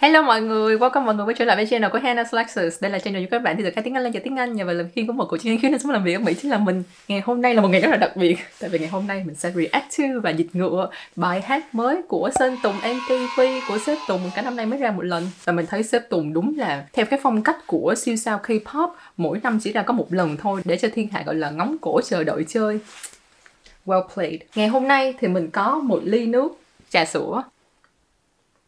Hello mọi người, welcome mọi người quay trở lại với channel của Hannah Lexus. Đây là channel giúp các bạn thì được các tiếng Anh lên giờ tiếng Anh nhờ vào lời khuyên của một cô chuyên khiến sống làm việc ở Mỹ chính là mình. Ngày hôm nay là một ngày rất là đặc biệt, tại vì ngày hôm nay mình sẽ react to và dịch ngựa bài hát mới của Sơn Tùng MTV của Sếp Tùng cả năm nay mới ra một lần. Và mình thấy Sếp Tùng đúng là theo cái phong cách của siêu sao K-pop mỗi năm chỉ ra có một lần thôi để cho thiên hạ gọi là ngóng cổ chờ đợi chơi. Well played. Ngày hôm nay thì mình có một ly nước trà sữa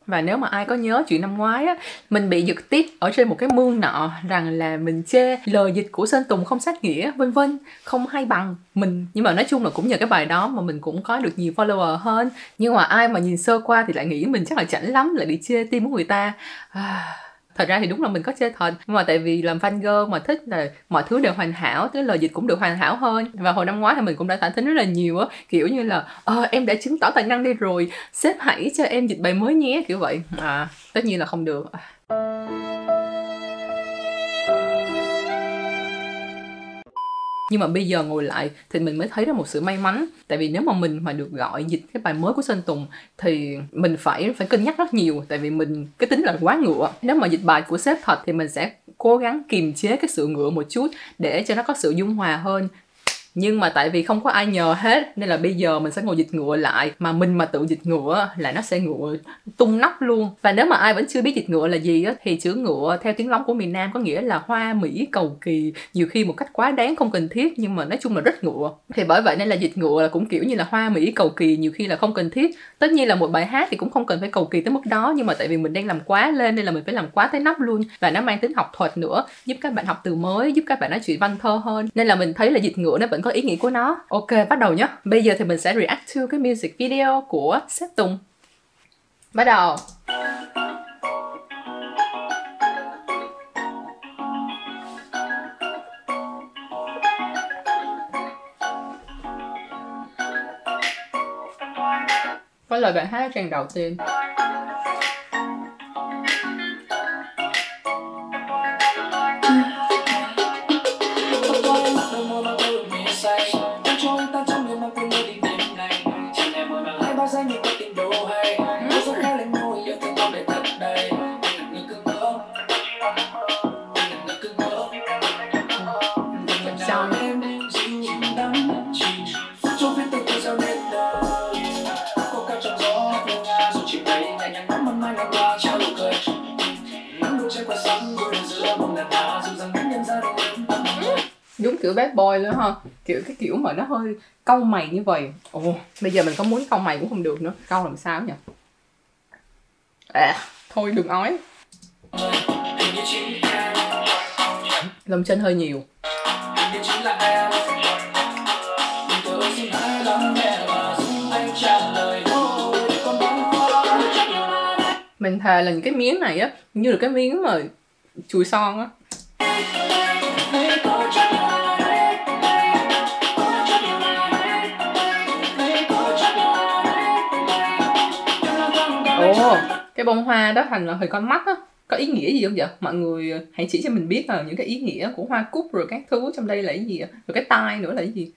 và nếu mà ai có nhớ chuyện năm ngoái á, mình bị giật tiếp ở trên một cái mương nọ rằng là mình chê lời dịch của sơn tùng không sát nghĩa, vân vân, không hay bằng. Mình, nhưng mà nói chung là cũng nhờ cái bài đó mà mình cũng có được nhiều follower hơn. Nhưng mà ai mà nhìn sơ qua thì lại nghĩ mình chắc là chảnh lắm, lại đi chê tim của người ta. À thật ra thì đúng là mình có chơi thật, nhưng mà tại vì làm fan girl mà thích là mọi thứ đều hoàn hảo, tức lời dịch cũng được hoàn hảo hơn. Và hồi năm ngoái thì mình cũng đã thả thính rất là nhiều á, kiểu như là ờ em đã chứng tỏ tài năng đi rồi, sếp hãy cho em dịch bài mới nhé kiểu vậy. À tất nhiên là không được. Nhưng mà bây giờ ngồi lại thì mình mới thấy ra một sự may mắn. Tại vì nếu mà mình mà được gọi dịch cái bài mới của sơn tùng thì mình phải phải cân nhắc rất nhiều. Tại vì mình cái tính là quá ngựa. Nếu mà dịch bài của sếp thật thì mình sẽ cố gắng kiềm chế cái sự ngựa một chút để cho nó có sự dung hòa hơn nhưng mà tại vì không có ai nhờ hết, nên là bây giờ mình sẽ ngồi dịch ngựa lại. Mà mình mà tự dịch ngựa là nó sẽ ngựa tung nóc luôn. Và nếu mà ai vẫn chưa biết dịch ngựa là gì á, thì chữ ngựa theo tiếng lóng của miền Nam có nghĩa là hoa mỹ cầu kỳ. Nhiều khi một cách quá đáng không cần thiết, nhưng mà nói chung là rất ngựa thì bởi vậy nên là dịch ngựa là cũng kiểu như là hoa mỹ cầu kỳ, nhiều khi là không cần thiết. Tất nhiên là một bài hát thì cũng không cần phải cầu kỳ tới mức đó, nhưng mà tại vì mình đang làm quá lên nên là mình phải làm quá tới nóc luôn. Và nó mang tính học thuật nữa, giúp các bạn học từ mới, giúp các bạn nói chuyện văn thơ hơn. Nên là mình thấy là dịch ngựa nó vẫn có ý nghĩa của nó. Ok bắt đầu nhé. Bây giờ thì mình sẽ react to cái music video của Sếp Tùng. Bắt đầu. Có lời bài hát trang đầu tiên kiểu bad boy nữa ha. Kiểu cái kiểu mà nó hơi câu mày như vậy. Ồ bây giờ mình có muốn câu mày cũng không được nữa. Câu làm sao nhỉ? À, thôi đừng ói. Lông chân hơi nhiều. Mình thề là những cái miếng này á như là cái miếng mà chùi son á. Cái bông hoa đó thành là hình con mắt á có ý nghĩa gì không vậy mọi người hãy chỉ cho mình biết là những cái ý nghĩa của hoa cúc rồi các thứ trong đây là cái gì rồi cái tai nữa là cái gì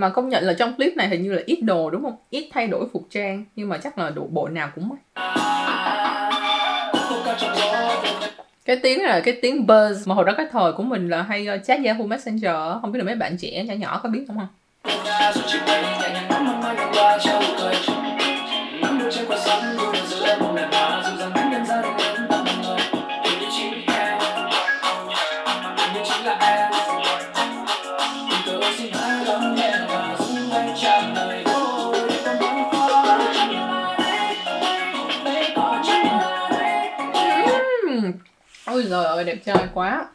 mà công nhận là trong clip này hình như là ít đồ đúng không? Ít thay đổi phục trang, nhưng mà chắc là đủ bộ nào cũng mắc. Cái tiếng này là cái tiếng buzz, mà hồi đó cái thời của mình là hay ờ, chat Yahoo Messenger không biết là mấy bạn trẻ nhỏ nhỏ có biết không không rồi ơi đẹp trai quá.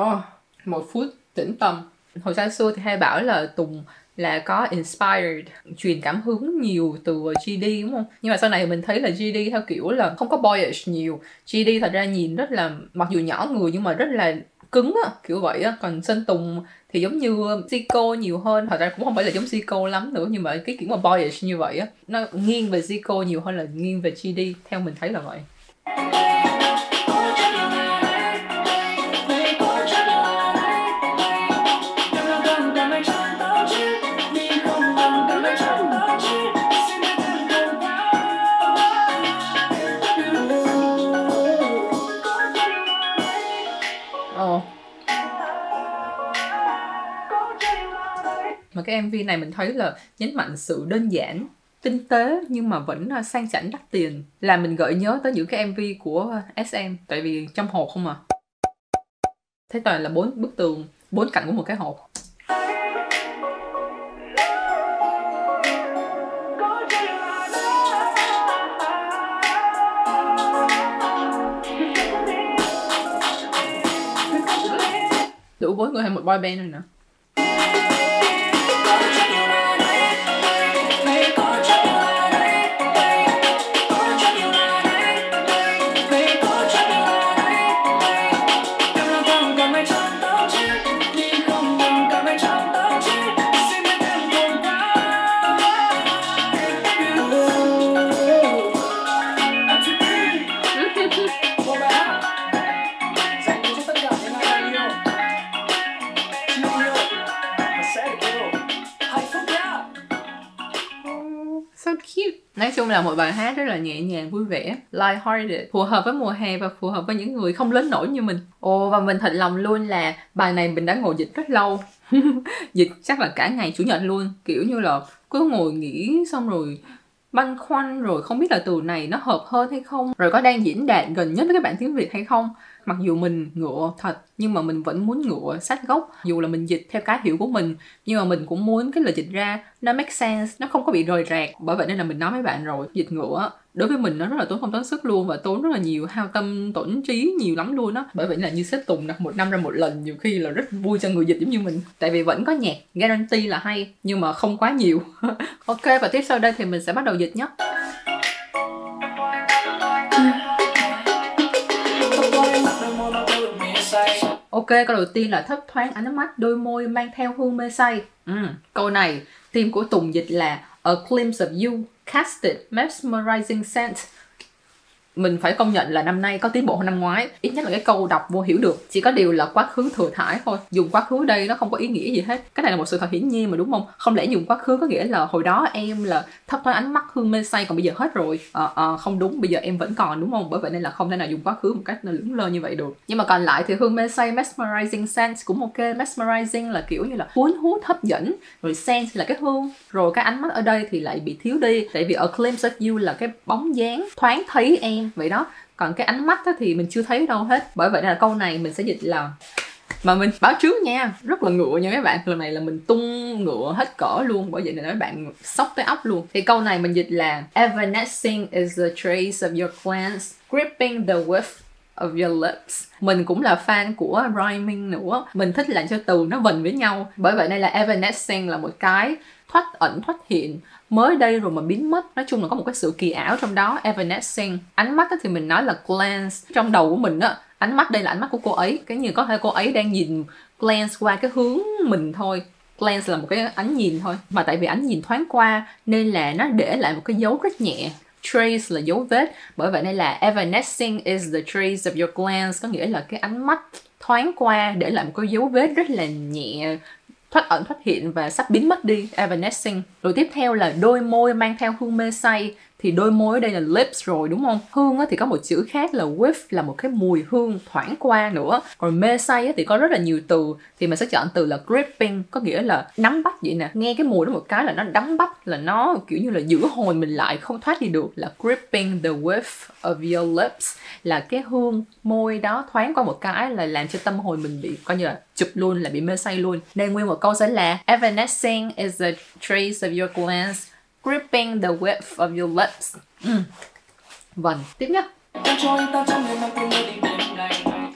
Oh, Một phút tĩnh tâm. Hồi xa xưa thì hay bảo là Tùng là có inspired truyền cảm hứng nhiều từ GD đúng không? Nhưng mà sau này mình thấy là GD theo kiểu là không có boyish nhiều. GD thật ra nhìn rất là mặc dù nhỏ người nhưng mà rất là cứng á kiểu vậy á. Còn Sơn Tùng thì giống như Zico nhiều hơn. Thật ra cũng không phải là giống Zico lắm nữa nhưng mà cái kiểu mà boyish như vậy á nó nghiêng về Zico nhiều hơn là nghiêng về GD theo mình thấy là vậy. Cái MV này mình thấy là nhấn mạnh sự đơn giản, tinh tế nhưng mà vẫn à, sang chảnh đắt tiền. Là mình gợi nhớ tới những cái MV của SM tại vì trong hộp không à. Thế toàn là bốn bức tường, bốn cạnh của một cái hộp. Đủ bốn người hay một boy band rồi nè. Là một bài hát rất là nhẹ nhàng, vui vẻ, light-hearted, phù hợp với mùa hè và phù hợp với những người không lớn nổi như mình. Ồ, và mình thật lòng luôn là bài này mình đã ngồi dịch rất lâu. Dịch chắc là cả ngày chủ nhật luôn. Kiểu như là cứ ngồi nghỉ xong rồi băn khoăn rồi không biết là từ này nó hợp hơn hay không. Rồi có đang diễn đạt gần nhất với các bạn tiếng việt hay không mặc dù mình ngựa thật, nhưng mà mình vẫn muốn ngựa sách gốc. Dù là mình dịch theo cái hiểu của mình, nhưng mà mình cũng muốn cái lời dịch ra. Nó make sense, nó không có bị rời rạc. Bởi vậy nên là mình nói với bạn rồi, dịch ngựa đối với mình nó rất là tốn không tốn sức luôn và tốn rất là nhiều hao tâm, tổn trí nhiều lắm luôn á. Bởi vậy là như xếp tùng đặt một năm ra một lần nhiều khi là rất vui cho người dịch giống như mình. Tại vì vẫn có nhạc, guarantee là hay, nhưng mà không quá nhiều. Ok, và tiếp sau đây thì mình sẽ bắt đầu dịch nhé. Ok, câu đầu tiên là thấp thoáng ánh mắt đôi môi mang theo hương mê say. Ừ, câu này, team của Tùng dịch là A glimpse of you, casted, mesmerizing scent mình phải công nhận là năm nay có tiến bộ hơn năm ngoái. Ít nhất là cái câu đọc vô hiểu được. Chỉ có điều là quá khứ thừa thải thôi. Dùng quá khứ đây nó không có ý nghĩa gì hết. Cái này là một sự thật hiển nhiên mà đúng không? Không lẽ dùng quá khứ có nghĩa là hồi đó em là thấp thoáng ánh mắt hương mê say còn bây giờ hết rồi? À, à, không đúng. Bây giờ em vẫn còn đúng không? Bởi vậy nên là không thể nào dùng quá khứ một cách lững lơ như vậy được. Nhưng mà còn lại thì hương mê say mesmerizing sense cũng ok. Mesmerizing là kiểu như là cuốn hút hấp dẫn. Rồi sense là cái hương. Rồi cái ánh mắt ở đây thì lại bị thiếu đi. Tại vì ở glimpse of you là cái bóng dáng thoáng thấy em vậy đó. Còn cái ánh mắt thì mình chưa thấy đâu hết. Bởi vậy là câu này mình sẽ dịch là mà mình báo trước nha. Rất là ngựa nha mấy bạn. Lần này là mình tung ngựa hết cỡ luôn. Bởi vậy nên mấy bạn sốc tới óc luôn. Thì câu này mình dịch là, evanescing is the trace of your glance gripping the whiff of your lips. Mình cũng là fan của rhyming nữa. Mình thích làm cho từ nó vần với nhau. Bởi vậy đây là evanescing là một cái thoát ẩn, thoát hiện. Mới đây rồi mà biến mất. Nói chung là có một cái sự kỳ ảo trong đó. Evanescing ánh mắt thì mình nói là glance. Trong đầu của mình á, ánh mắt, đây là ánh mắt của cô ấy. Cái như có thể cô ấy đang nhìn glance qua cái hướng mình thôi. Glance là một cái ánh nhìn thôi. Mà tại vì ánh nhìn thoáng qua, nên là nó để lại một cái dấu rất nhẹ. Trace là dấu vết. Bởi vậy nên là evanescing is the trace of your glance. Có nghĩa là cái ánh mắt thoáng qua để lại một cái dấu vết rất là nhẹ thoát ẩn thoát hiện và sắp biến mất đi evanescing rồi tiếp theo là đôi môi mang theo hương mê say thì đôi môi ở đây là lips rồi, đúng không? Hương thì có một chữ khác là whiff, là một cái mùi hương thoảng qua nữa. Còn mê say thì có rất là nhiều từ, thì mình sẽ chọn từ là gripping, có nghĩa là nắm bắt vậy nè. Nghe cái mùi đó một cái là nó nắm bắt là nó kiểu như là giữ hồn mình lại, không thoát đi được. Là gripping the whiff of your lips, là cái hương môi đó thoáng qua một cái là làm cho tâm hồn mình bị coi như là chụp luôn, là bị mê say luôn. Nên nguyên một câu sẽ là, evanescing is the trace of your glance gripping the width of your lips. Ừ. Vâng, tiếp nhá.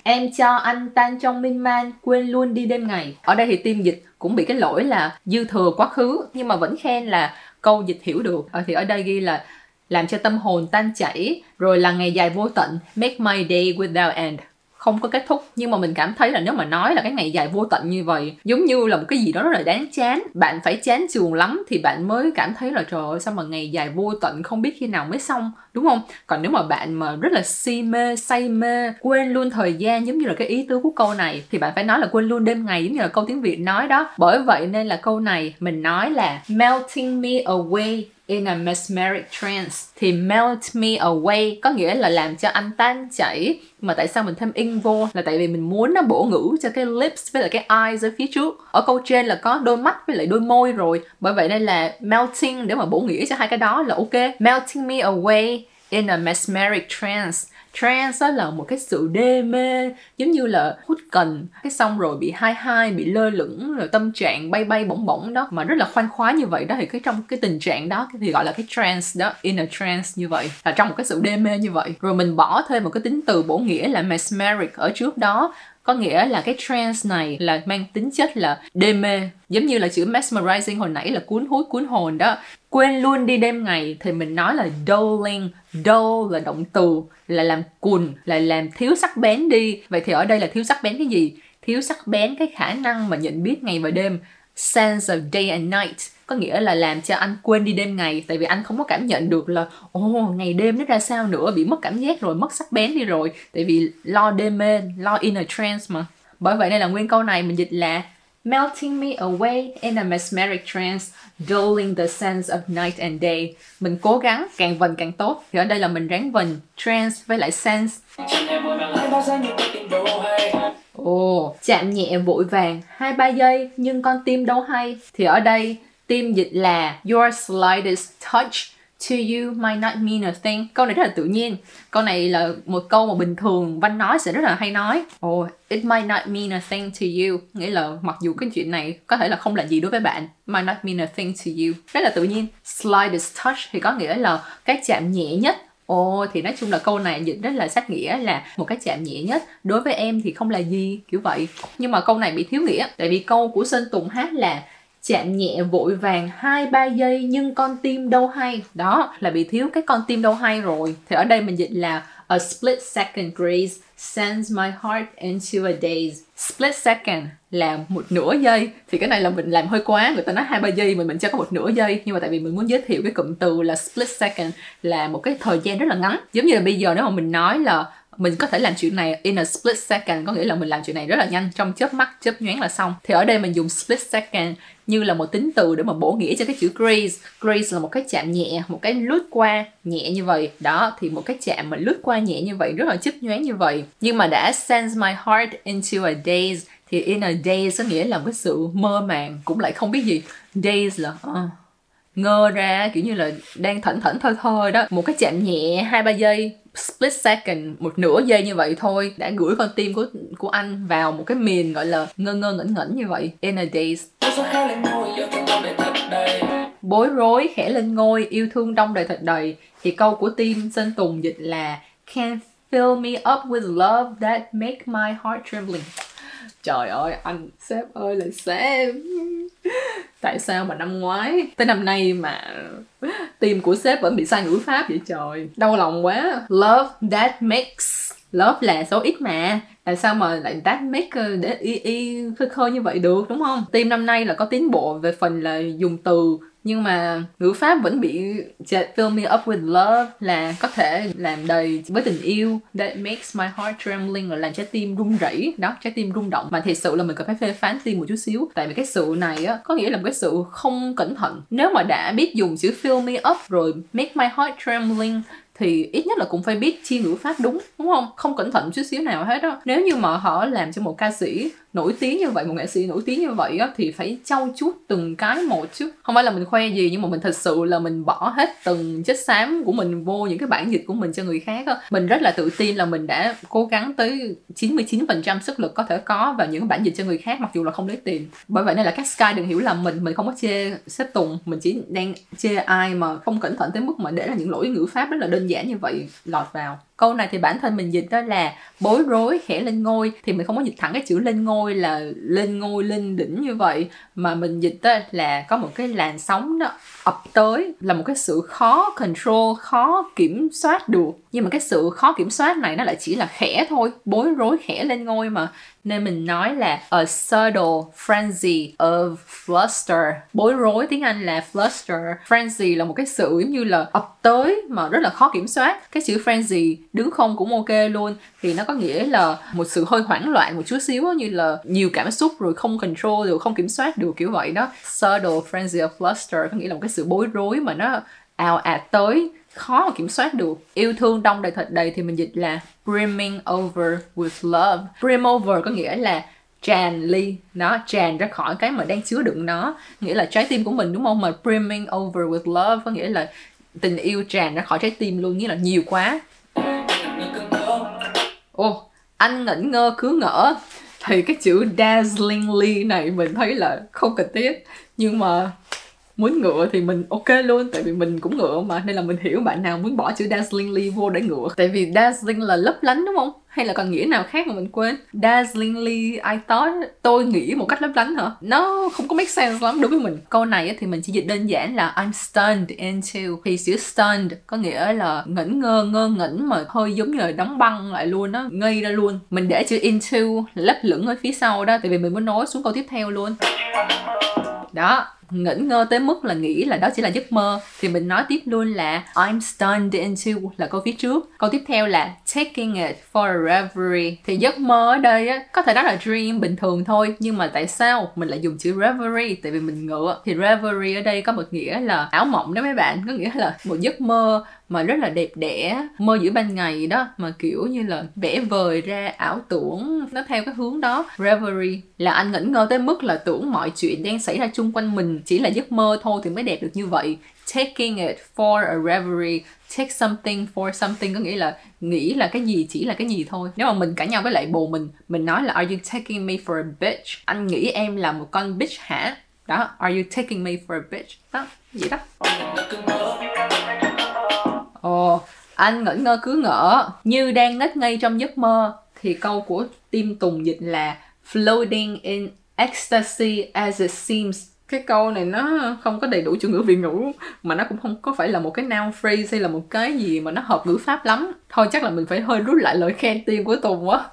em cho anh tan trong minh man quên luôn đi đêm ngày ở đây thì team dịch cũng bị cái lỗi là dư thừa quá khứ nhưng mà vẫn khen là câu dịch hiểu được Ở thì ở đây ghi là làm cho tâm hồn tan chảy rồi là ngày dài vô tận make my day without end không có kết thúc. Nhưng mà mình cảm thấy là nếu mà nói là cái ngày dài vô tận như vậy, giống như là một cái gì đó rất là đáng chán, bạn phải chán trường lắm, thì bạn mới cảm thấy là trời ơi, sao mà ngày dài vô tận không biết khi nào mới xong, đúng không? Còn nếu mà bạn mà rất là si mê, say mê, quên luôn thời gian, giống như là cái ý tứ của câu này, thì bạn phải nói là quên luôn đêm ngày, giống như là câu tiếng việt nói đó. Bởi vậy nên là câu này mình nói là melting me away in a mesmeric trance thì melt me away có nghĩa là làm cho anh tan chảy. Mà tại sao mình thêm in vô? Là tại vì mình muốn nó bổ ngữ cho cái lips với lại cái eyes ở phía trước. Ở câu trên là có đôi mắt với lại đôi môi rồi. Bởi vậy đây là melting để mà bổ nghĩa cho hai cái đó là ok. Melting me away in a mesmeric trance trance đó là một cái sự đê mê, giống như là hút cần. Cái xong rồi bị hai hai, bị lơ lửng, rồi tâm trạng bay bay bổng bổng đó. Mà rất là khoan khoái như vậy đó, thì cái trong cái tình trạng đó, thì gọi là cái trance đó in a trance như vậy. Là trong một cái sự đê mê như vậy. Rồi mình bỏ thêm một cái tính từ bổ nghĩa là mesmeric ở trước đó có nghĩa là cái trance này là mang tính chất là đê mê, giống như là chữ mesmerizing hồi nãy là cuốn hút, cuốn hồn đó. Quên luôn đi đêm ngày thì mình nói là dulling, dull là động từ, là làm cùn, là làm thiếu sắc bén đi. Vậy thì ở đây là thiếu sắc bén cái gì? Thiếu sắc bén cái khả năng mà nhận biết ngày và đêm sense of day and night. Có nghĩa là làm cho anh quên đi đêm ngày. Tại vì anh không có cảm nhận được là ồ oh, ngày đêm nó ra sao nữa? Bị mất cảm giác rồi mất sắc bén đi rồi. Tại vì lo đêm mê lo in a trance mà. Bởi vậy đây là nguyên câu này mình dịch là melting me away in a mesmeric trance, dulling the sense of night and day. Mình cố gắng càng vần càng tốt. Thì ở đây là mình ráng vần trance với lại sense. Ồ, oh, chạm nhẹ vội vàng hai ba giây nhưng con tim đâu hay. Thì ở đây tim dịch là your slightest touch to you might not mean a thing. Câu này rất là tự nhiên. Câu này là một câu mà bình thường Văn nói sẽ rất là hay nói. Oh, it might not mean a thing to you. Nghĩa là mặc dù cái chuyện này có thể là không là gì đối với bạn. Might not mean a thing to you. Rất là tự nhiên. Slightest touch thì có nghĩa là cái chạm nhẹ nhất Ồ, thì nói chung là câu này dịch rất là sát nghĩa, là một cái chạm nhẹ nhất. Đối với em thì không là gì, kiểu vậy. Nhưng mà câu này bị thiếu nghĩa, Tại vì câu của Sơn Tùng hát là chạm nhẹ vội vàng hai ba giây, nhưng con tim đâu hay. Đó, là bị thiếu cái con tim đâu hay rồi. Thì ở đây mình dịch là a split second grace sends my heart into a daze. Split second là một nửa giây. Thì cái này là mình làm hơi quá. Người ta nói hai, ba giây mà mình cho có một nửa giây. Nhưng mà tại vì mình muốn giới thiệu cái cụm từ là split second là một cái thời gian rất là ngắn. Giống như là bây giờ nếu mà mình nói là mình có thể làm chuyện này in a split second, có nghĩa là mình làm chuyện này rất là nhanh. Trong chớp mắt, chớp nhoáng là xong. Thì ở đây mình dùng split second như là một tính từ để mà bổ nghĩa cho cái chữ grace. Grace là một cái chạm nhẹ một cái lướt qua nhẹ như vậy. Đó thì một cái chạm mà lướt qua nhẹ như vậy rất là chích nhoáng như vậy. Nhưng mà đã sends my heart into a daze thì in a daze có nghĩa là một cái sự mơ màng cũng lại không biết gì. Daze là uh, ngơ ra kiểu như là đang thẫn thẫn thơ thơ đó. Một cái chạm nhẹ hai ba giây split second một nửa giây như vậy thôi đã gửi con tim của của anh vào một cái miền gọi là ngơ ngơ ngẩn ngẩn như vậy. In a days bối rối khẽ lên ngôi yêu thương đông đầy thật đầy. Thì câu của tim Sơn Tùng dịch là can fill me up with love that make my heart trembling trời ơi, anh sếp ơi, là sếp. Tại sao mà năm ngoái, tới năm nay mà team của sếp vẫn bị sai ngữ pháp vậy trời? Đau lòng quá. Love that makes love là số ít mà. Tại sao mà lại that make ờ, để y y khơi khơi như vậy được, đúng không? Team năm nay là có tiến bộ về phần là dùng từ nhưng mà ngữ pháp vẫn bị fill me up with love là có thể làm đầy với tình yêu. That makes my heart trembling là làm trái tim rung rẩy. Đó, trái tim rung động. Mà thật sự là mình cần phải phê phán tim một chút xíu. Tại vì cái sự này á, có nghĩa là một cái sự không cẩn thận. Nếu mà đã biết dùng chữ fill me up rồi, make my heart trembling thì ít nhất là cũng phải biết chi ngữ pháp đúng đúng không? Không cẩn thận chút xíu nào hết đó nếu như mà họ làm cho một ca sĩ nổi tiếng như vậy, một nghệ sĩ nổi tiếng như vậy á, thì phải trau chuốt từng cái một chứ. Không phải là mình khoe gì, nhưng mà mình thật sự là mình bỏ hết từng chất xám của mình vô những cái bản dịch của mình cho người khác á. Mình rất là tự tin là mình đã cố gắng tới 99% sức lực có thể có vào những bản dịch cho người khác, mặc dù là không lấy tiền. Bởi vậy nên là các sky đừng hiểu lầm mình mình không có chê xếp tùng, mình chỉ đang chê ai mà không cẩn thận tới mức mà để là những lỗi ngữ pháp rất là đơn giản giản như vậy lọt vào. Câu này thì bản thân mình dịch đó là bối rối, khẽ lên ngôi, thì mình không có dịch thẳng cái chữ lên ngôi là lên ngôi, lên đỉnh như vậy. Mà mình dịch đó là có một cái làn sóng đó ập tới, là một cái sự khó control, khó kiểm soát được. Nhưng mà cái sự khó kiểm soát này nó lại chỉ là khẽ thôi, bối rối khẽ lên ngôi mà nên mình nói là a subtle frenzy of fluster. Bối rối tiếng Anh là fluster. Frenzy là một cái sự giống như là ập tới mà rất là khó kiểm soát. Cái chữ frenzy đứng không cũng ok luôn. Thì nó có nghĩa là một sự hơi hoảng loạn một chút xíu như là nhiều cảm xúc rồi không control được, không kiểm soát được, kiểu vậy đó. Subtle frenzy of fluster có nghĩa là một cái sự bối rối mà nó ào ạt tới khó mà kiểm soát được. Yêu thương đông đầy thật đầy thì mình dịch là brimming over with love. Brim over có nghĩa là tràn ly nó, tràn ra khỏi cái mà đang chứa đựng nó. Nghĩa là trái tim của mình, đúng không? Mà brimming over with love có nghĩa là tình yêu tràn ra khỏi trái tim luôn, nghĩa là nhiều quá. Oh anh ngẩn ngơ cứ ngỡ. Thì cái chữ dazzlingly này mình thấy là không cần thiết. Nhưng mà muốn ngựa thì mình ok luôn, tại vì mình cũng ngựa mà, nên là mình hiểu bạn nào muốn bỏ chữ dazzlingly vô để ngựa. Tại vì dazzling là lấp lánh đúng không? Hay là còn nghĩa nào khác mà mình quên? Dazzlingly I thought tôi nghĩ một cách lấp lánh hả? Nó không có make sense lắm đối với mình. Câu này thì mình chỉ dịch đơn giản là I'm stunned into thì chữ stunned. Có nghĩa là ngẩn ngơ ngơ ngẩn mà hơi giống như là đóng băng lại luôn á, ngây ra luôn. Mình để chữ into lấp lửng ở phía sau đó, tại vì mình muốn nói xuống câu tiếp theo luôn. Đó ngẩn ngơ tới mức là nghĩ là đó chỉ là giấc mơ. Thì mình nói tiếp luôn là I'm stunned into là câu phía trước. Câu tiếp theo là taking it for a reverie. Thì giấc mơ ở đây á, có thể đó là dream bình thường thôi, nhưng mà tại sao mình lại dùng chữ reverie? Tại vì mình ngựa thì reverie ở đây có một nghĩa là ảo mộng đó mấy bạn. Có nghĩa là một giấc mơ mà rất là đẹp đẽ, mơ giữa ban ngày đó, mà kiểu như là vẽ vời ra ảo tưởng, nó theo cái hướng đó. Reverie là anh ngẩn ngơ tới mức là tưởng mọi chuyện đang xảy ra chung quanh mình chỉ là giấc mơ thôi thì mới đẹp được như vậy. Taking it for a reverie, take something for something có nghĩa là nghĩ là cái gì, chỉ là cái gì thôi. Nếu mà mình cãi nhau với lại bồ mình mình nói là, are you taking me for a bitch? Anh nghĩ em là một con bitch hả? Đó, are you taking me for a bitch? Đó, vậy đó. Ờ, ồ anh ngẩn ngơ cứ ngỡ, như đang ngất ngây trong giấc mơ. Thì câu của tim tùng dịch là, floating in ecstasy as it seems. Cái câu này nó không có đầy đủ chủ ngữ việt ngữ, mà nó cũng không có phải là một cái noun phrase hay là một cái gì mà nó hợp ngữ pháp lắm. Thôi chắc là mình phải hơi rút lại lời khen tiên của tùng quá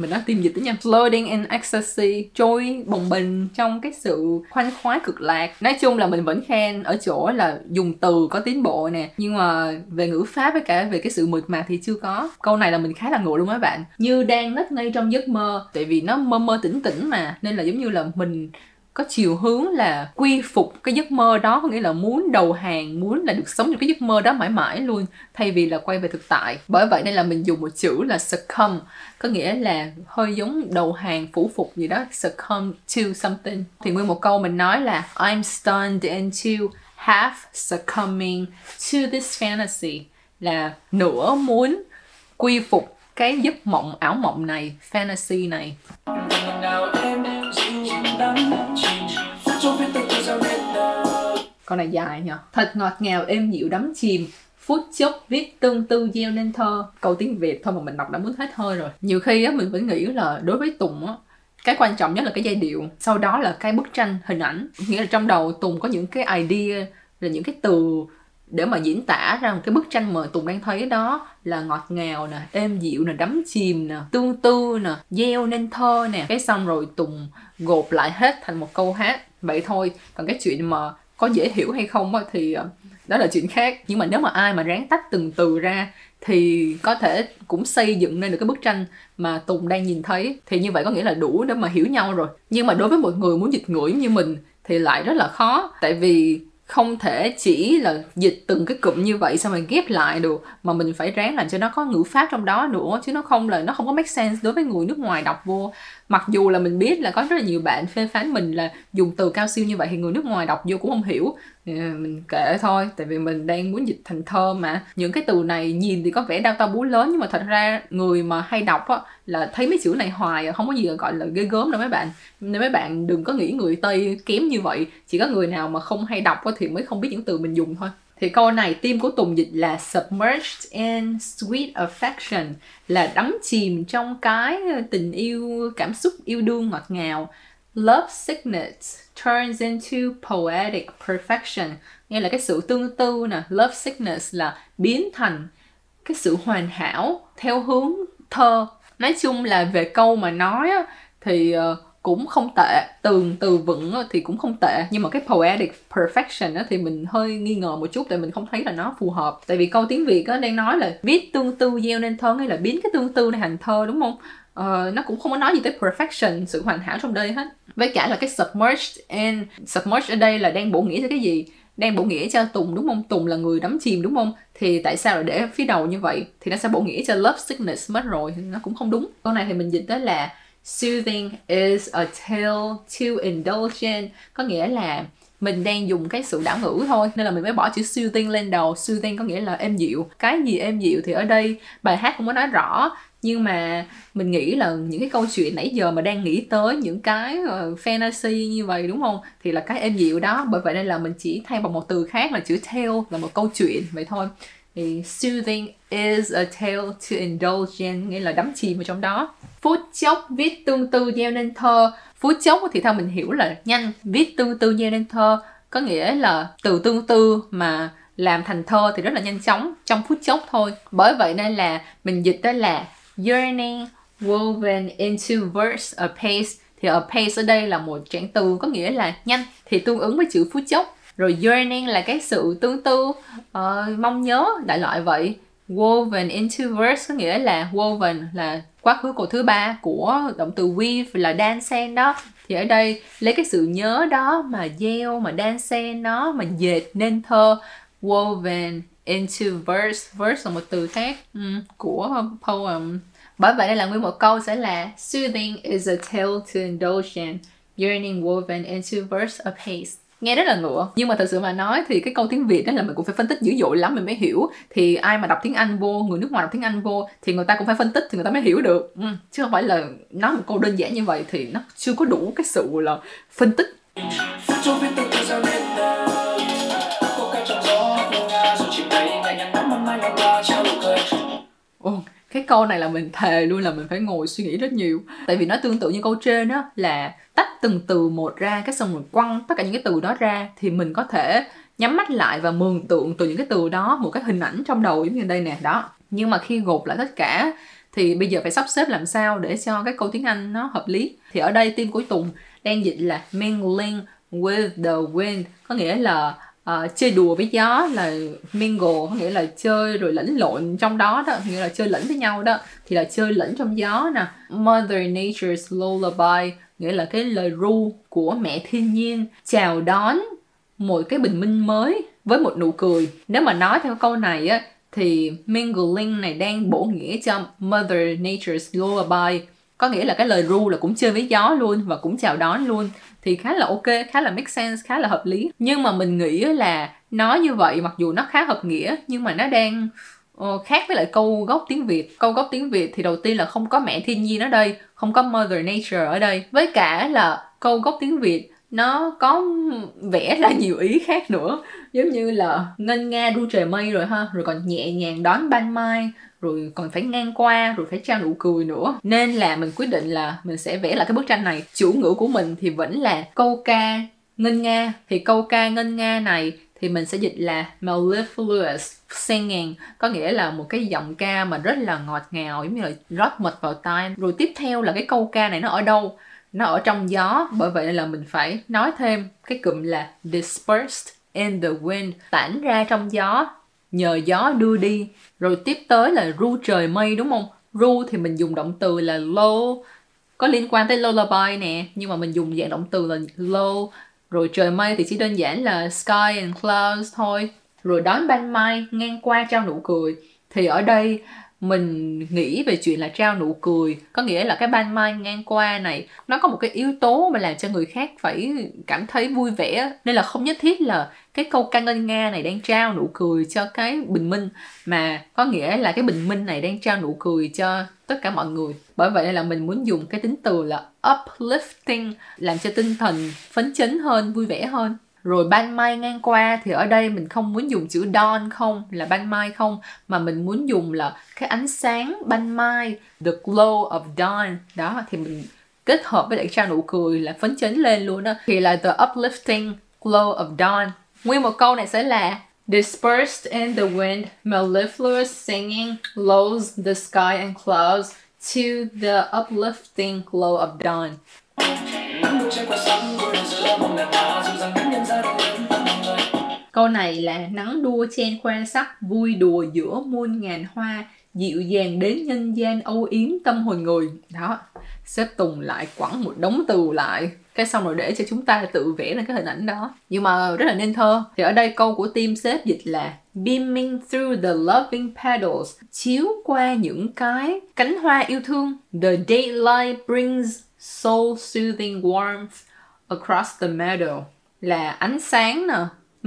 mình đã tìm dịch tiếng nha. Floating in ecstasy, trôi bồng bềnh trong cái sự khoan khoái cực lạc. Nói chung là mình vẫn khen ở chỗ là dùng từ có tiến bộ nè. Nhưng mà về ngữ pháp với cả về cái sự mượt mà thì chưa có. Câu này là mình khá là ngộ luôn mấy bạn. Như đang ngất ngay trong giấc mơ. Tại vì nó mơ mơ tỉnh tỉnh mà. Nên là giống như là mình có chiều hướng là quy phục cái giấc mơ đó, có nghĩa là muốn đầu hàng, muốn là được sống trong cái giấc mơ đó mãi mãi luôn, thay vì là quay về thực tại. Bởi vậy nên là mình dùng một chữ là succumb, có nghĩa là hơi giống đầu hàng, phủ phục gì đó, succumb to something. Thì nguyên một câu mình nói là, I'm stunned into half succumbing to this fantasy. Là nửa muốn quy phục cái giấc mộng, ảo mộng này, fantasy này con này dài nhỉ? thật ngọt ngào, êm dịu, đắm chìm. Phút chốc viết tương tư gieo nên thơ. Câu tiếng việt thôi mà mình đọc đã muốn hết hơi rồi. Nhiều khi á, mình vẫn nghĩ là đối với tùng á, cái quan trọng nhất là cái giai điệu. Sau đó là cái bức tranh hình ảnh. Nghĩa là trong đầu tùng có những cái idea, là những cái từ để mà diễn tả rằng cái bức tranh mà Tùng đang thấy đó là ngọt ngào nè, êm dịu nè, đắm chìm nè, tương tư nè, gieo nên thơ nè. Cái xong rồi Tùng gộp lại hết thành một câu hát. Vậy thôi, còn cái chuyện mà có dễ hiểu hay không thì ờ, đó là chuyện khác. Nhưng mà nếu mà ai mà ráng tách từng từ ra thì có thể cũng xây dựng nên được cái bức tranh mà Tùng đang nhìn thấy. Thì như vậy có nghĩa là đủ để mà hiểu nhau rồi. Nhưng mà đối với một người muốn dịch ngửi như mình thì lại rất là khó. Tại vì không thể chỉ là dịch từng cái cụm như vậy xong rồi ghép lại được mà mình phải ráng làm cho nó có ngữ pháp trong đó nữa, chứ nó không là, nó không có make sense đối với người nước ngoài đọc vô. Mặc dù là mình biết là có rất là nhiều bạn phê phán mình là dùng từ cao siêu như vậy thì người nước ngoài đọc vô cũng không hiểu. Ờ, mình kệ thôi, tại vì mình đang muốn dịch thành thơ mà. Những cái từ này nhìn thì có vẻ đau to bú lớn, nhưng mà thật ra người mà hay đọc á, là thấy mấy chữ này hoài à, không có gì gọi là ghê gớm đâu mấy bạn. Nên mấy bạn đừng có nghĩ người tây kém như vậy. Chỉ có người nào mà không hay đọc á thì mới không biết những từ mình dùng thôi. Thì câu này tim của Tùng dịch là submerged in sweet affection là đắm chìm trong cái ờ, tình yêu, cảm xúc yêu đương ngọt ngào love sickness turns into poetic perfection. Nghĩa là cái sự tương tư nè. Love sickness là biến thành cái sự hoàn hảo theo hướng thơ. Nói chung là về câu mà nói á, thì ờ, cũng không tệ. Tường từ vựng thì cũng không tệ. Nhưng mà cái poetic perfection á, thì mình hơi nghi ngờ một chút tại mình không thấy là nó phù hợp. Tại vì câu tiếng việt á, đang nói là viết tương tư gieo nên thơ nghĩa là biến cái tương tư này thành thơ đúng không? Uh, nó cũng không có nói gì tới perfection sự hoàn hảo trong đây hết với cả là cái submerged and submerged ở đây là đang bổ nghĩa cho cái gì đang bổ nghĩa cho Tùng đúng không? Tùng là người đắm chìm đúng không? Thì tại sao lại để phía đầu như vậy? Thì nó sẽ bổ nghĩa cho love sickness mất rồi. Nó cũng không đúng. Câu này thì mình dịch đó là Soothing is a tale too indulgent. Có nghĩa là mình đang dùng cái sự đảo ngữ thôi nên là mình mới bỏ chữ soothing lên đầu soothing có nghĩa là êm dịu cái gì êm dịu thì ở đây bài hát không có nói rõ nhưng mà mình nghĩ là những cái câu chuyện nãy giờ mà đang nghĩ tới những cái ờ, fantasy như vậy, đúng không? Thì là cái êm dịu đó. Bởi vậy nên là mình chỉ thay bằng một từ khác là chữ tale là một câu chuyện vậy thôi. Thì soothing is a tale to indulge in nghĩa là đắm chìm vào trong đó. Phút chốc viết tương tư gieo nên thơ. Phút chốc thì theo mình hiểu là nhanh. Viết tương tư gieo nên thơ. Có nghĩa là từ tương tư mà làm thành thơ thì rất là nhanh chóng trong phút chốc thôi. Bởi vậy nên là mình dịch đó là yearning woven into verse a pace. Thì a pace ở đây là một trạng từ có nghĩa là nhanh thì tương ứng với chữ phút chốc. Rồi yearning là cái sự tương tư. Uh, mong nhớ đại loại vậy. Woven into verse có nghĩa là woven là quá khứ của thứ ba của động từ weave là đan xen đó. Thì ở đây lấy cái sự nhớ đó mà gieo mà đan xen nó mà dệt nên thơ. Woven into verse verse là một từ khác ừ, um, của poem bởi vậy đây là nguyên một câu sẽ là soothing is a tale to indulge in yearning woven into verse of haste. Nghe rất là ngựa. Nhưng mà thật sự mà nói thì cái câu tiếng việt đó là mình cũng phải phân tích dữ dội lắm mình mới hiểu. Thì ai mà đọc tiếng anh vô người nước ngoài đọc tiếng anh vô thì người ta cũng phải phân tích thì người ta mới hiểu được. Ừ, chứ không phải là nói một câu đơn giản như vậy thì nó chưa có đủ cái sự là phân tích. Ồ, cái câu này là mình thề luôn là mình phải ngồi suy nghĩ rất nhiều. Tại vì nó tương tự như câu trên đó là tách từng từ một ra cái xong rồi quăng tất cả những cái từ đó ra thì mình có thể nhắm mắt lại và mường tượng từ những cái từ đó một cái hình ảnh trong đầu giống như đây nè đó. Nhưng mà khi gộp lại tất cả thì bây giờ phải sắp xếp làm sao để cho cái câu tiếng Anh nó hợp lý? Thì ở đây team cuối Tùng đang dịch là mingling with the wind có nghĩa là uh, chơi đùa với gió là mingle có nghĩa là chơi rồi lẫn lộn trong đó đó nghĩa là chơi lẫn với nhau đó thì là chơi lẫn trong gió nè. Mother Nature's lullaby nghĩa là cái lời ru của mẹ thiên nhiên chào đón một cái bình minh mới với một nụ cười. Nếu mà nói theo câu này á thì mingling này đang bổ nghĩa cho Mother Nature's lullaby có nghĩa là cái lời ru là cũng chơi với gió luôn và cũng chào đón luôn thì khá là ok khá là make sense khá là hợp lý. Nhưng mà mình nghĩ là nói như vậy mặc dù nó khá hợp nghĩa nhưng mà nó đang uh, khác với lại câu gốc tiếng việt. Câu gốc tiếng việt thì đầu tiên là không có mẹ thiên nhiên ở đây không có mother nature ở đây. Với cả là câu gốc tiếng việt nó có vẽ ra nhiều ý khác nữa. Giống như là ngân nga đu trời mây rồi ha rồi còn nhẹ nhàng đón ban mai rồi còn phải ngang qua, rồi phải trao nụ cười nữa. Nên là mình quyết định là mình sẽ vẽ lại cái bức tranh này. Chủ ngữ của mình thì vẫn là câu ca ngân nga. Thì câu ca ngân nga này thì mình sẽ dịch là mellifluous singing có nghĩa là một cái giọng ca mà rất là ngọt ngào, giống như là rót mật vào tai. Rồi tiếp theo là cái câu ca này nó ở đâu? Nó ở trong gió. Bởi vậy là mình phải nói thêm cái cụm là dispersed in the wind. Tản ra trong gió nhờ gió đưa đi. Rồi tiếp tới là ru trời mây, đúng không? Ru thì mình dùng động từ là low có liên quan tới lullaby nè, nhưng mà mình dùng dạng động từ là low rồi trời mây thì chỉ đơn giản là sky and clouds thôi. Rồi đón ban mai ngang qua trao nụ cười. Thì ở đây mình nghĩ về chuyện là trao nụ cười, có nghĩa là cái ban mai ngang qua này, nó có một cái yếu tố mà làm cho người khác phải cảm thấy vui vẻ. Nên là không nhất thiết là cái câu ca ngân nga này đang trao nụ cười cho cái bình minh, mà có nghĩa là cái bình minh này đang trao nụ cười cho tất cả mọi người. Bởi vậy là mình muốn dùng cái tính từ là uplifting, làm cho tinh thần phấn chấn hơn, vui vẻ hơn rồi ban mai ngang qua thì ở đây mình không muốn dùng chữ dawn không, là ban mai không, mà mình muốn dùng là cái ánh sáng ban mai, the glow of dawn. Đó, thì mình kết hợp với lại trao nụ cười là phấn chấn lên luôn đó thì là the uplifting glow of dawn. Nguyên một câu này sẽ là, dispersed in the wind, mellifluous singing lulls the sky and clouds to the uplifting glow of dawn. Câu này là nắng đua chen khoe sắc, vui đùa giữa muôn ngàn hoa, dịu dàng đến nhân gian âu yếm tâm hồn người. Đó, xếp Tùng lại quẳng một đống từ lại. Cái xong rồi để cho chúng ta tự vẽ ra cái hình ảnh đó. Nhưng mà rất là nên thơ. Thì ở đây câu của team xếp dịch là beaming through the loving petals chiếu qua những cái cánh hoa yêu thương. The daylight brings soul soothing warmth across the meadow là ánh sáng nè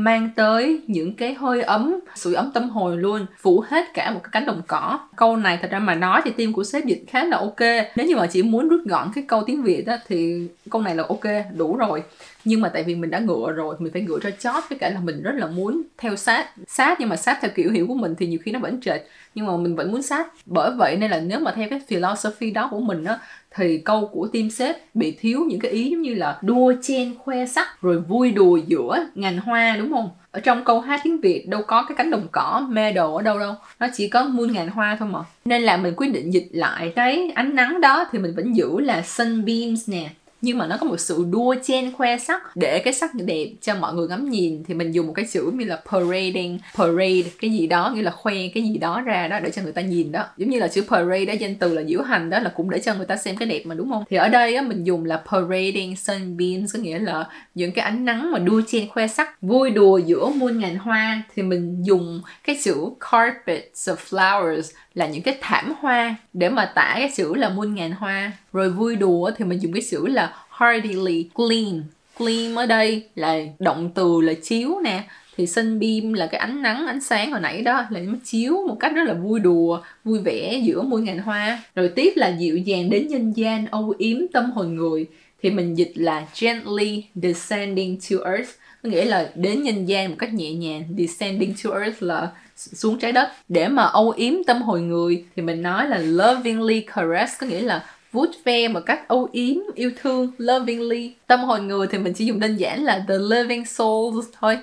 mang tới những cái hơi ấm, sưởi ấm tâm hồn luôn, phủ hết cả một cái cánh đồng cỏ. Câu này thật ra mà nói thì team của sếp dịch khá là ok. Nếu như mà chỉ muốn rút gọn cái câu tiếng việt đó thì câu này là ok, đủ rồi. Nhưng mà tại vì mình đã ngựa rồi, mình phải ngựa cho chót, với cả là mình rất là muốn theo sát. Sát nhưng mà sát theo kiểu hiểu của mình thì nhiều khi nó vẫn trệt nhưng mà mình vẫn muốn sát. Bởi vậy nên là nếu mà theo cái philosophy đó của mình á, thì câu của team sếp bị thiếu những cái ý giống như là đua chen khoe sắc, rồi vui đùa giữa ngàn hoa, đúng không? Ở trong câu hát tiếng Việt đâu có cái cánh đồng cỏ meadow ở đâu đâu. Nó chỉ có muôn ngàn hoa thôi mà. Nên là mình quyết định dịch lại cái ánh nắng đó thì mình vẫn giữ là sunbeams nè nhưng mà nó có một sự đua chen khoe sắc. Để cái sắc đẹp cho mọi người ngắm nhìn thì mình dùng một cái chữ như là parading, parade, cái gì đó như là khoe cái gì đó ra đó để cho người ta nhìn đó. Giống như là chữ parade đó danh từ là diễu hành đó, là cũng để cho người ta xem cái đẹp mà, đúng không? Thì ở đây á, mình dùng là parading sunbeams, có nghĩa là những cái ánh nắng mà đua chen khoe sắc, vui đùa giữa muôn ngàn hoa. Thì mình dùng cái chữ carpets of flowers là những cái thảm hoa để mà tả cái chữ là muôn ngàn hoa. Rồi vui đùa thì mình dùng cái chữ là heartily clean clean ở đây là động từ, là chiếu nè. Thì sunbeam là cái ánh nắng, ánh sáng hồi nãy đó, là nó chiếu một cách rất là vui đùa, vui vẻ giữa muôn ngàn hoa. Rồi tiếp là dịu dàng đến nhân gian, âu yếm tâm hồn người. Thì mình dịch là gently descending to earth có nghĩa là đến nhân gian một cách nhẹ nhàng, descending to earth là xuống trái đất. Để mà âu yếm tâm hồn người thì mình nói là lovingly caress, có nghĩa là vuốt ve một cách âu yếm, yêu thương, lovingly. Tâm hồn người thì mình chỉ dùng đơn giản là the living souls thôi.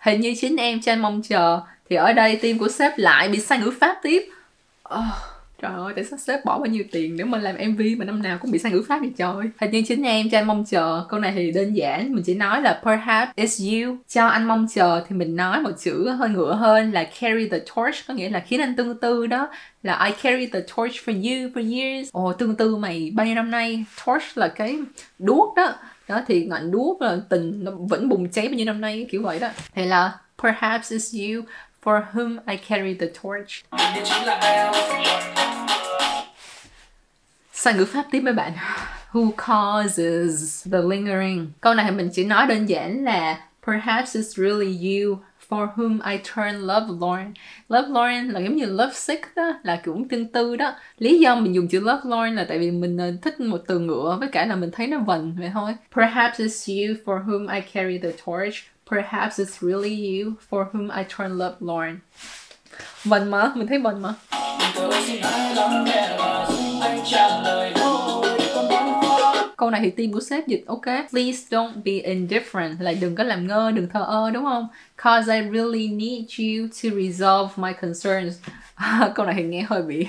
Hình như chính em cho anh mong chờ, thì ở đây tim của sếp lại bị sai ngữ pháp tiếp. Oh Trời ơi, tại sao sếp bỏ bao nhiêu tiền để mà làm MV mà năm nào cũng bị sai ngữ pháp vậy trời? Hình như chính em cho anh mong chờ. Câu này thì đơn giản, mình chỉ nói là perhaps it's you. Cho anh mong chờ thì mình nói một chữ hơi ngựa hơn là carry the torch Có nghĩa là khiến anh tương tư đó. Là I carry the torch for you for years. Ồ, tương tư mày bao nhiêu năm nay? Torch là cái đuốc đó. Đó thì ngọn đuốc là tình nó vẫn bùng cháy bao nhiêu năm nay kiểu vậy đó. Thì là perhaps it's you for whom I carry the torch. Sang ngữ pháp tiếp mấy bạn. Who causes the lingering? Câu này mình chỉ nói đơn giản là perhaps it's really you for whom I turn love lorn. Love lorn là giống như love sick đó, là cũng tương tư đó. Lý do mình dùng chữ love lorn là tại vì mình ờ, thích một từ ngựa với cả là mình thấy nó vần vậy thôi. Perhaps it's you for whom I carry the torch. Perhaps it's really you for whom I turn love lorn. Vần mà, mình thấy vần mà. Câu này thì team của sếp dịch ok. Please don't be indifferent là đừng có làm ngơ, đừng thờ ơ đúng không? Cause I really need you to resolve my concerns. câu này thì nghe hơi bị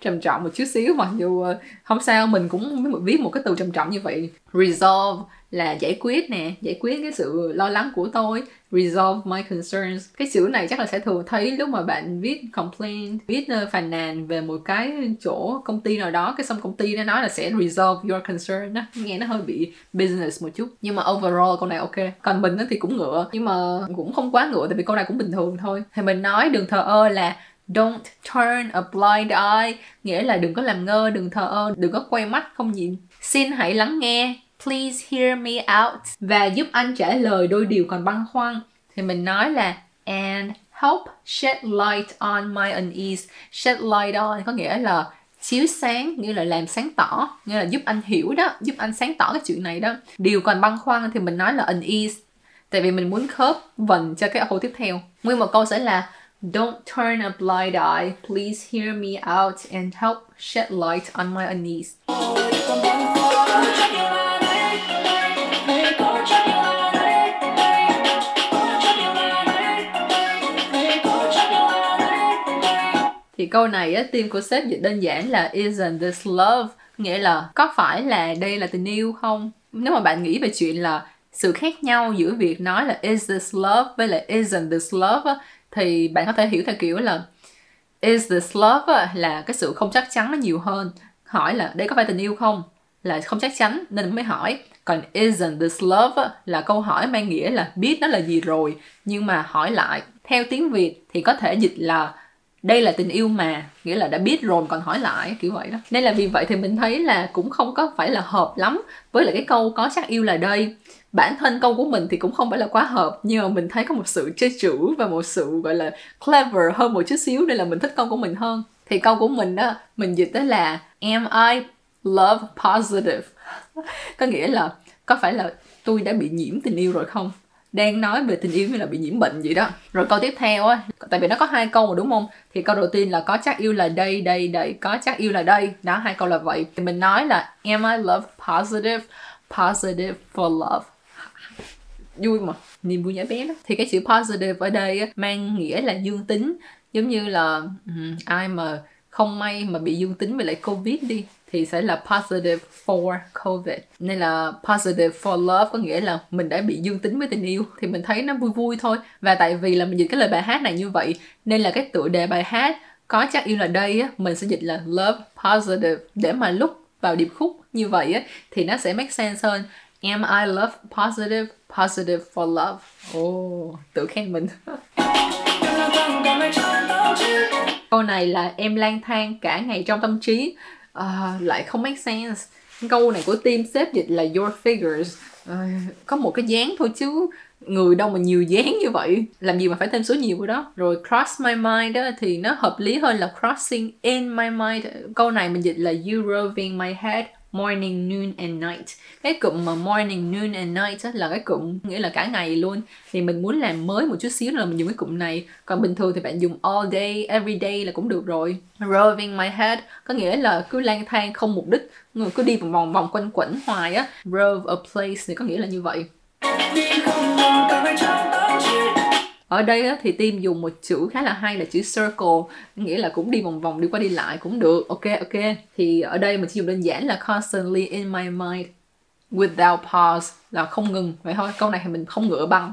trầm trọng một chút xíu, mặc dù ờ, không sao, mình cũng viết một cái từ trầm trọng như vậy. Resolve là giải quyết nè, giải quyết cái sự lo lắng của tôi. Resolve my concerns. Cái chữ này chắc là sẽ thường thấy lúc mà bạn viết complain viết ờ, phàn nàn về một cái chỗ công ty nào đó, cái xong công ty nó nói là sẽ resolve your concern đó nghe nó hơi bị business một chút. Nhưng mà overall câu này ok. Còn mình thì cũng ngựa. Nhưng mà cũng không quá ngựa, tại vì câu này cũng bình thường thôi. Thì mình nói đừng thờ ơ là Don't turn a blind eye Nghĩa là đừng có làm ngơ, đừng thờ ơ, đừng có quay mắt không nhìn. Xin hãy lắng nghe. Please hear me out. Và giúp anh trả lời đôi điều còn băn khoăn. Thì mình nói là And help shed light on my unease. Shed light on có nghĩa là chiếu sáng nghĩa là làm sáng tỏ nghĩa là giúp anh hiểu đó giúp anh sáng tỏ cái chuyện này đó. Điều còn băn khoăn thì mình nói là unease. Tại vì mình muốn khớp vần cho cái câu tiếp theo. Nguyên một câu sẽ là Don't turn a blind eye. Please hear me out and help shed light on my unease. thì câu này á tim của sếp dịch đơn giản là isn't this love nghĩa là có phải là đây là tình yêu không nếu mà bạn nghĩ về chuyện là sự khác nhau giữa việc nói là is this love với lại isn't this love á, thì bạn có thể hiểu theo kiểu là, is this love? là cái sự không chắc chắn nó nhiều hơn. Hỏi là, đây có phải tình yêu không? Là không chắc chắn nên mới hỏi. Còn isn't this love? là câu hỏi mang nghĩa là biết nó là gì rồi. Nhưng mà hỏi lại theo tiếng việt thì có thể dịch là, đây là tình yêu mà. Nghĩa là đã biết rồi còn hỏi lại, kiểu vậy đó. Nên là vì vậy thì mình thấy là cũng không có phải là hợp lắm với lại cái câu có chắc yêu là đây bản thân câu của mình thì cũng không phải là quá hợp, nhưng mà mình thấy có một sự chơi chữ và một sự, gọi là, clever hơn một chút xíu nên là mình thích câu của mình hơn. Thì câu của mình đó, mình dịch tới là, am I love positive? Có nghĩa là có phải là tôi đã bị nhiễm tình yêu rồi không? Đang nói về tình yêu như là bị nhiễm bệnh vậy đó. Rồi câu tiếp theo á, tại vì nó có hai câu mà đúng không? Thì câu đầu tiên là, có chắc yêu là đây đây đây, có chắc yêu là đây. Đó, hai câu là vậy. Thì mình nói là, am I love positive? Positive for love vui mà. Niềm vui nhỏ bé đó thì cái chữ positive ở đây á, mang nghĩa là dương tính. Giống như là um, ai mà không may mà bị dương tính với lại covid đi thì sẽ là positive for covid. Nên là positive for love có nghĩa là mình đã bị dương tính với tình yêu. Thì mình thấy nó vui vui thôi. Và tại vì là mình dịch cái lời bài hát này như vậy nên là cái tựa đề bài hát có chắc yêu là đây á mình sẽ dịch là love positive. Để mà lúc vào điệp khúc như vậy á thì nó sẽ make sense hơn am I love positive positive for love? Oh tự khen mình. Câu này là em lang thang cả ngày trong tâm trí. Uh, lại không make sense. Câu này của team xếp dịch là your figures. Uh, có một cái dáng thôi chứ người đâu mà nhiều dáng như vậy? Làm gì mà phải thêm số nhiều của đó? Rồi cross my mind đó thì nó hợp lý hơn là crossing in my mind. Câu này mình dịch là you roving my head morning, noon and night. Cái cụm mà morning, noon and night á, là cái cụm nghĩa là cả ngày luôn. Thì mình muốn làm mới một chút xíu là mình dùng cái cụm này. Còn bình thường thì bạn dùng all day, every day là cũng được rồi. Roving my head có nghĩa là cứ lang thang không mục đích, người cứ đi vòng vòng vòng quanh quẩn hoài á. Rove a place thì có nghĩa là như vậy ở đây á, thì team dùng một chữ khá là hay là chữ circle nghĩa là cũng đi vòng vòng đi qua đi lại cũng được. Ok ok. Thì ở đây mình chỉ dùng đơn giản là constantly in my mind without pause là không ngừng. Vậy thôi câu này thì mình không ngựa băng.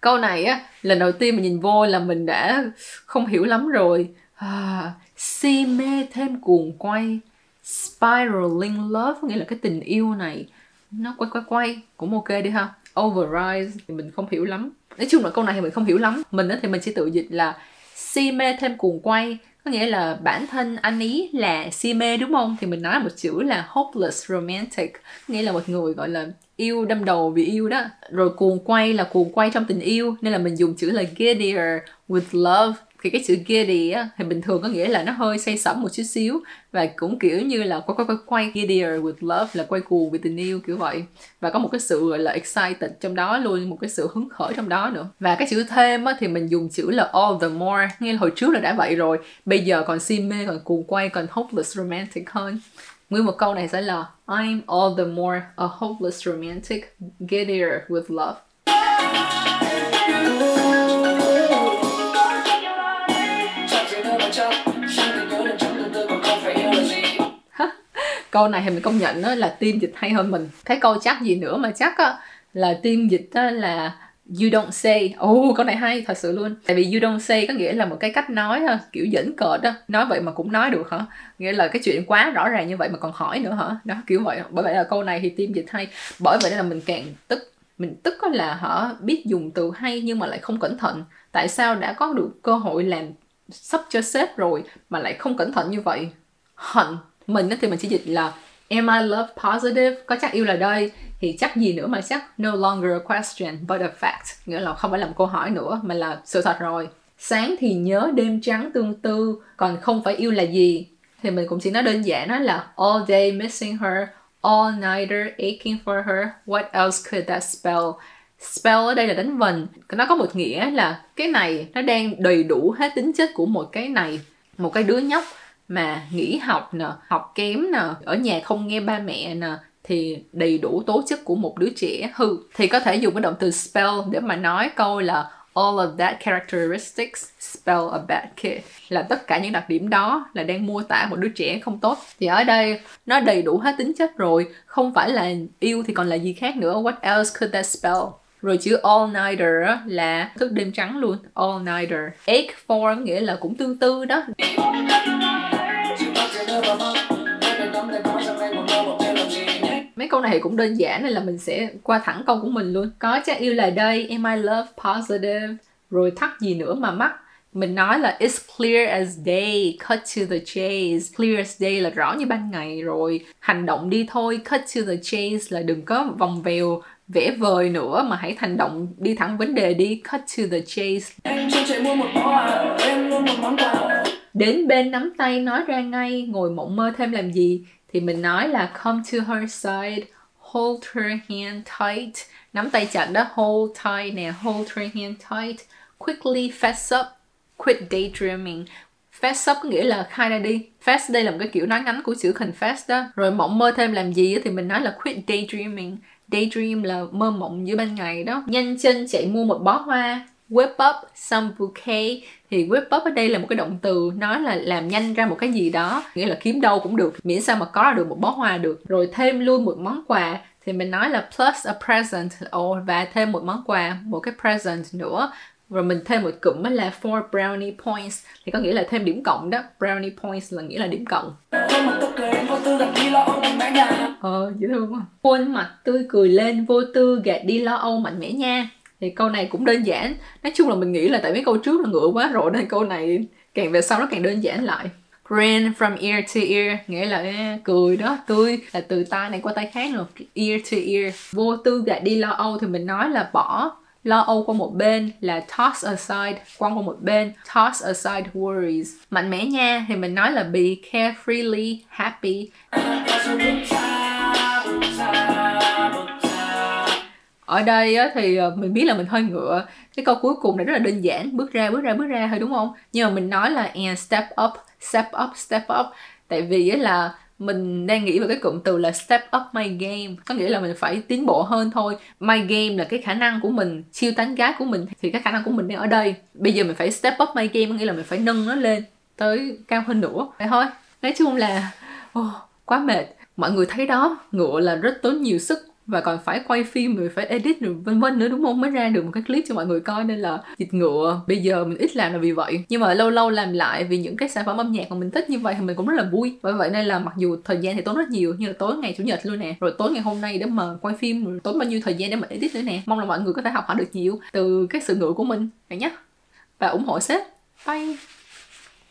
Câu này á lần đầu tiên mình nhìn vô là mình đã không hiểu lắm rồi. À, si mê thêm cuồng quay spiraling love nghĩa là cái tình yêu này nó quay quay quay. Cũng ok đi ha overrise thì mình không hiểu lắm. Nói chung là câu này thì mình không hiểu lắm. Mình thì mình sẽ tự dịch là si mê thêm cuồng quay. Có nghĩa là bản thân anh ý là si mê, đúng không? Thì mình nói một chữ là hopeless romantic. Nghĩa là một người gọi là yêu đâm đầu vì yêu đó. Rồi cuồng quay là cuồng quay trong tình yêu. Nên là mình dùng chữ là giddier with love thì cái chữ giddy á, thì bình thường có nghĩa là nó hơi say sẩm một chút xíu. Và cũng kiểu như là quay quay quay quay giddier with love là quay cuồng vì tình yêu kiểu vậy. Và có một cái sự gọi là excited trong đó luôn, một cái sự hứng khởi trong đó nữa. Và cái chữ thêm á, thì mình dùng chữ là all the more. Nghe hồi trước là đã vậy rồi. Bây giờ còn si mê, còn cuồng quay, còn hopeless romantic hơn. Nguyên một câu này sẽ là, I'm all the more a hopeless romantic. Giddier with love. Câu này thì mình công nhận đó là team dịch hay hơn mình. Thấy câu chắc gì nữa mà chắc á là team dịch á, là you don't say. Ồ oh, câu này hay thật sự luôn. Tại vì you don't say có nghĩa là một cái cách nói ha kiểu dẫn cợt đó nói vậy mà cũng nói được hả? Nghĩa là cái chuyện quá rõ ràng như vậy mà còn hỏi nữa hả? Đó kiểu vậy. Bởi vậy là câu này thì team dịch hay. Bởi vậy là mình càng tức mình tức có là họ biết dùng từ hay nhưng mà lại không cẩn thận. Tại sao đã có được cơ hội làm sắp cho sếp rồi mà lại không cẩn thận như vậy? Hận mình thì mình chỉ dịch là, Am I love positive? Có chắc yêu là đây. Thì chắc gì nữa mà chắc no longer a question, but a fact. Nghĩa là không phải là một câu hỏi nữa, mà là sự thật rồi. Sáng thì nhớ, đêm trắng tương tư, còn không phải yêu là gì? Thì mình cũng chỉ nói đơn giản đó là, all day missing her, all nighter aching for her. What else could that spell? Spell ở đây là đánh vần. Nó có một nghĩa là cái này nó đang đầy đủ hết tính chất của một cái này, một cái đứa nhóc mà nghỉ học nè, học kém nè, ở nhà không nghe ba mẹ nè, thì đầy đủ tố chất của một đứa trẻ hư. Thì có thể dùng cái động từ spell để mà nói câu là all of that characteristics spell a bad kid. Là tất cả những đặc điểm đó là đang mô tả một đứa trẻ không tốt. Thì ở đây, nó đầy đủ hết tính chất rồi. Không phải là yêu thì còn là gì khác nữa. What else could that spell? Rồi chữ all nighter là thức đêm trắng luôn. All nighter. Egg form nghĩa là cũng tương tư đó. Câu này cũng đơn giản nên là mình sẽ qua thẳng câu của mình luôn. Có chắc yêu là đây am I love positive? Rồi thắc gì nữa mà mắc? Mình nói là it's clear as day cut to the chase. Clear as day là rõ như ban ngày rồi. Hành động đi thôi cut to the chase là đừng có vòng vèo vẽ vời nữa mà hãy hành động đi thẳng vấn đề đi cut to the chase. Em chạy mua một quà em mua một món quà. Đến bên nắm tay nói ra ngay ngồi mộng mơ thêm làm gì thì mình nói là come to her side, hold her hand tight. Nắm tay chặt đó, hold tight nè, hold her hand tight. Quickly fess up, quit daydreaming. Fess up có nghĩa là khai ra đi. Fess đây là một cái kiểu nói ngắn của chữ confess đó. Rồi mộng mơ thêm làm gì thì mình nói là quit daydreaming. Daydream là mơ mộng giữa ban ngày đó. Nhanh chân chạy mua một bó hoa whip up some bouquet. Thì whip up ở đây là một cái động từ nói là làm nhanh ra một cái gì đó nghĩa là kiếm đâu cũng được miễn sao mà có được một bó hoa được. Rồi thêm luôn một món quà thì mình nói là plus a present oh, và thêm một món quà một cái present nữa. Rồi mình thêm một cụm là for brownie points thì có nghĩa là thêm điểm cộng đó. Brownie points là nghĩa là điểm cộng. Ờ dễ thương quá. Khuôn mặt tươi cười lên vô tư gạt đi lo âu mạnh mẽ nha thì câu này cũng đơn giản. Nói chung là mình nghĩ là tại mấy câu trước là ngựa quá rồi nên câu này càng về sau nó càng đơn giản lại. Grin from ear to ear, nghĩa là cười đó, tươi là từ tai này qua tai khác rồi ear to ear, vô tư gạt đi lo âu thì mình nói là bỏ lo âu qua một bên là toss aside quăng qua một bên. Toss aside worries. Mạnh mẽ nha, thì mình nói là be carefreely happy. Ở đây á, thì ờ, mình biết là mình hơi ngựa cái câu cuối cùng này rất là đơn giản bước ra bước ra bước ra thôi đúng không? Nhưng mà mình nói là and step up step up step up. Tại vì á, là mình đang nghĩ về cái cụm từ là step up my game. Có nghĩa là mình phải tiến bộ hơn thôi. My game là cái khả năng của mình siêu tán gái của mình thì cái khả năng của mình đang ở đây. Bây giờ mình phải step up my game có nghĩa là mình phải nâng nó lên tới cao hơn nữa. Vậy thôi. Nói chung là oh, quá mệt. Mọi người thấy đó ngựa là rất tốn nhiều sức và còn phải quay phim rồi phải edit rồi vân vân nữa, đúng không? Mới ra được một cái clip cho mọi người coi nên là thịt ngựa bây giờ mình ít làm là vì vậy. Nhưng mà lâu lâu làm lại vì những cái sản phẩm âm nhạc mà mình thích như vậy thì mình cũng rất là vui. Bởi vậy nên là mặc dù thời gian thì tốn rất nhiều như là tối ngày chủ nhật luôn nè. Rồi tối ngày hôm nay để mà quay phim, rồi tốn bao nhiêu thời gian để mà edit nữa nè. Mong là mọi người có thể học hỏi được nhiều từ cái sự ngựa của mình. Vậy nhé và ủng hộ sếp. Bye.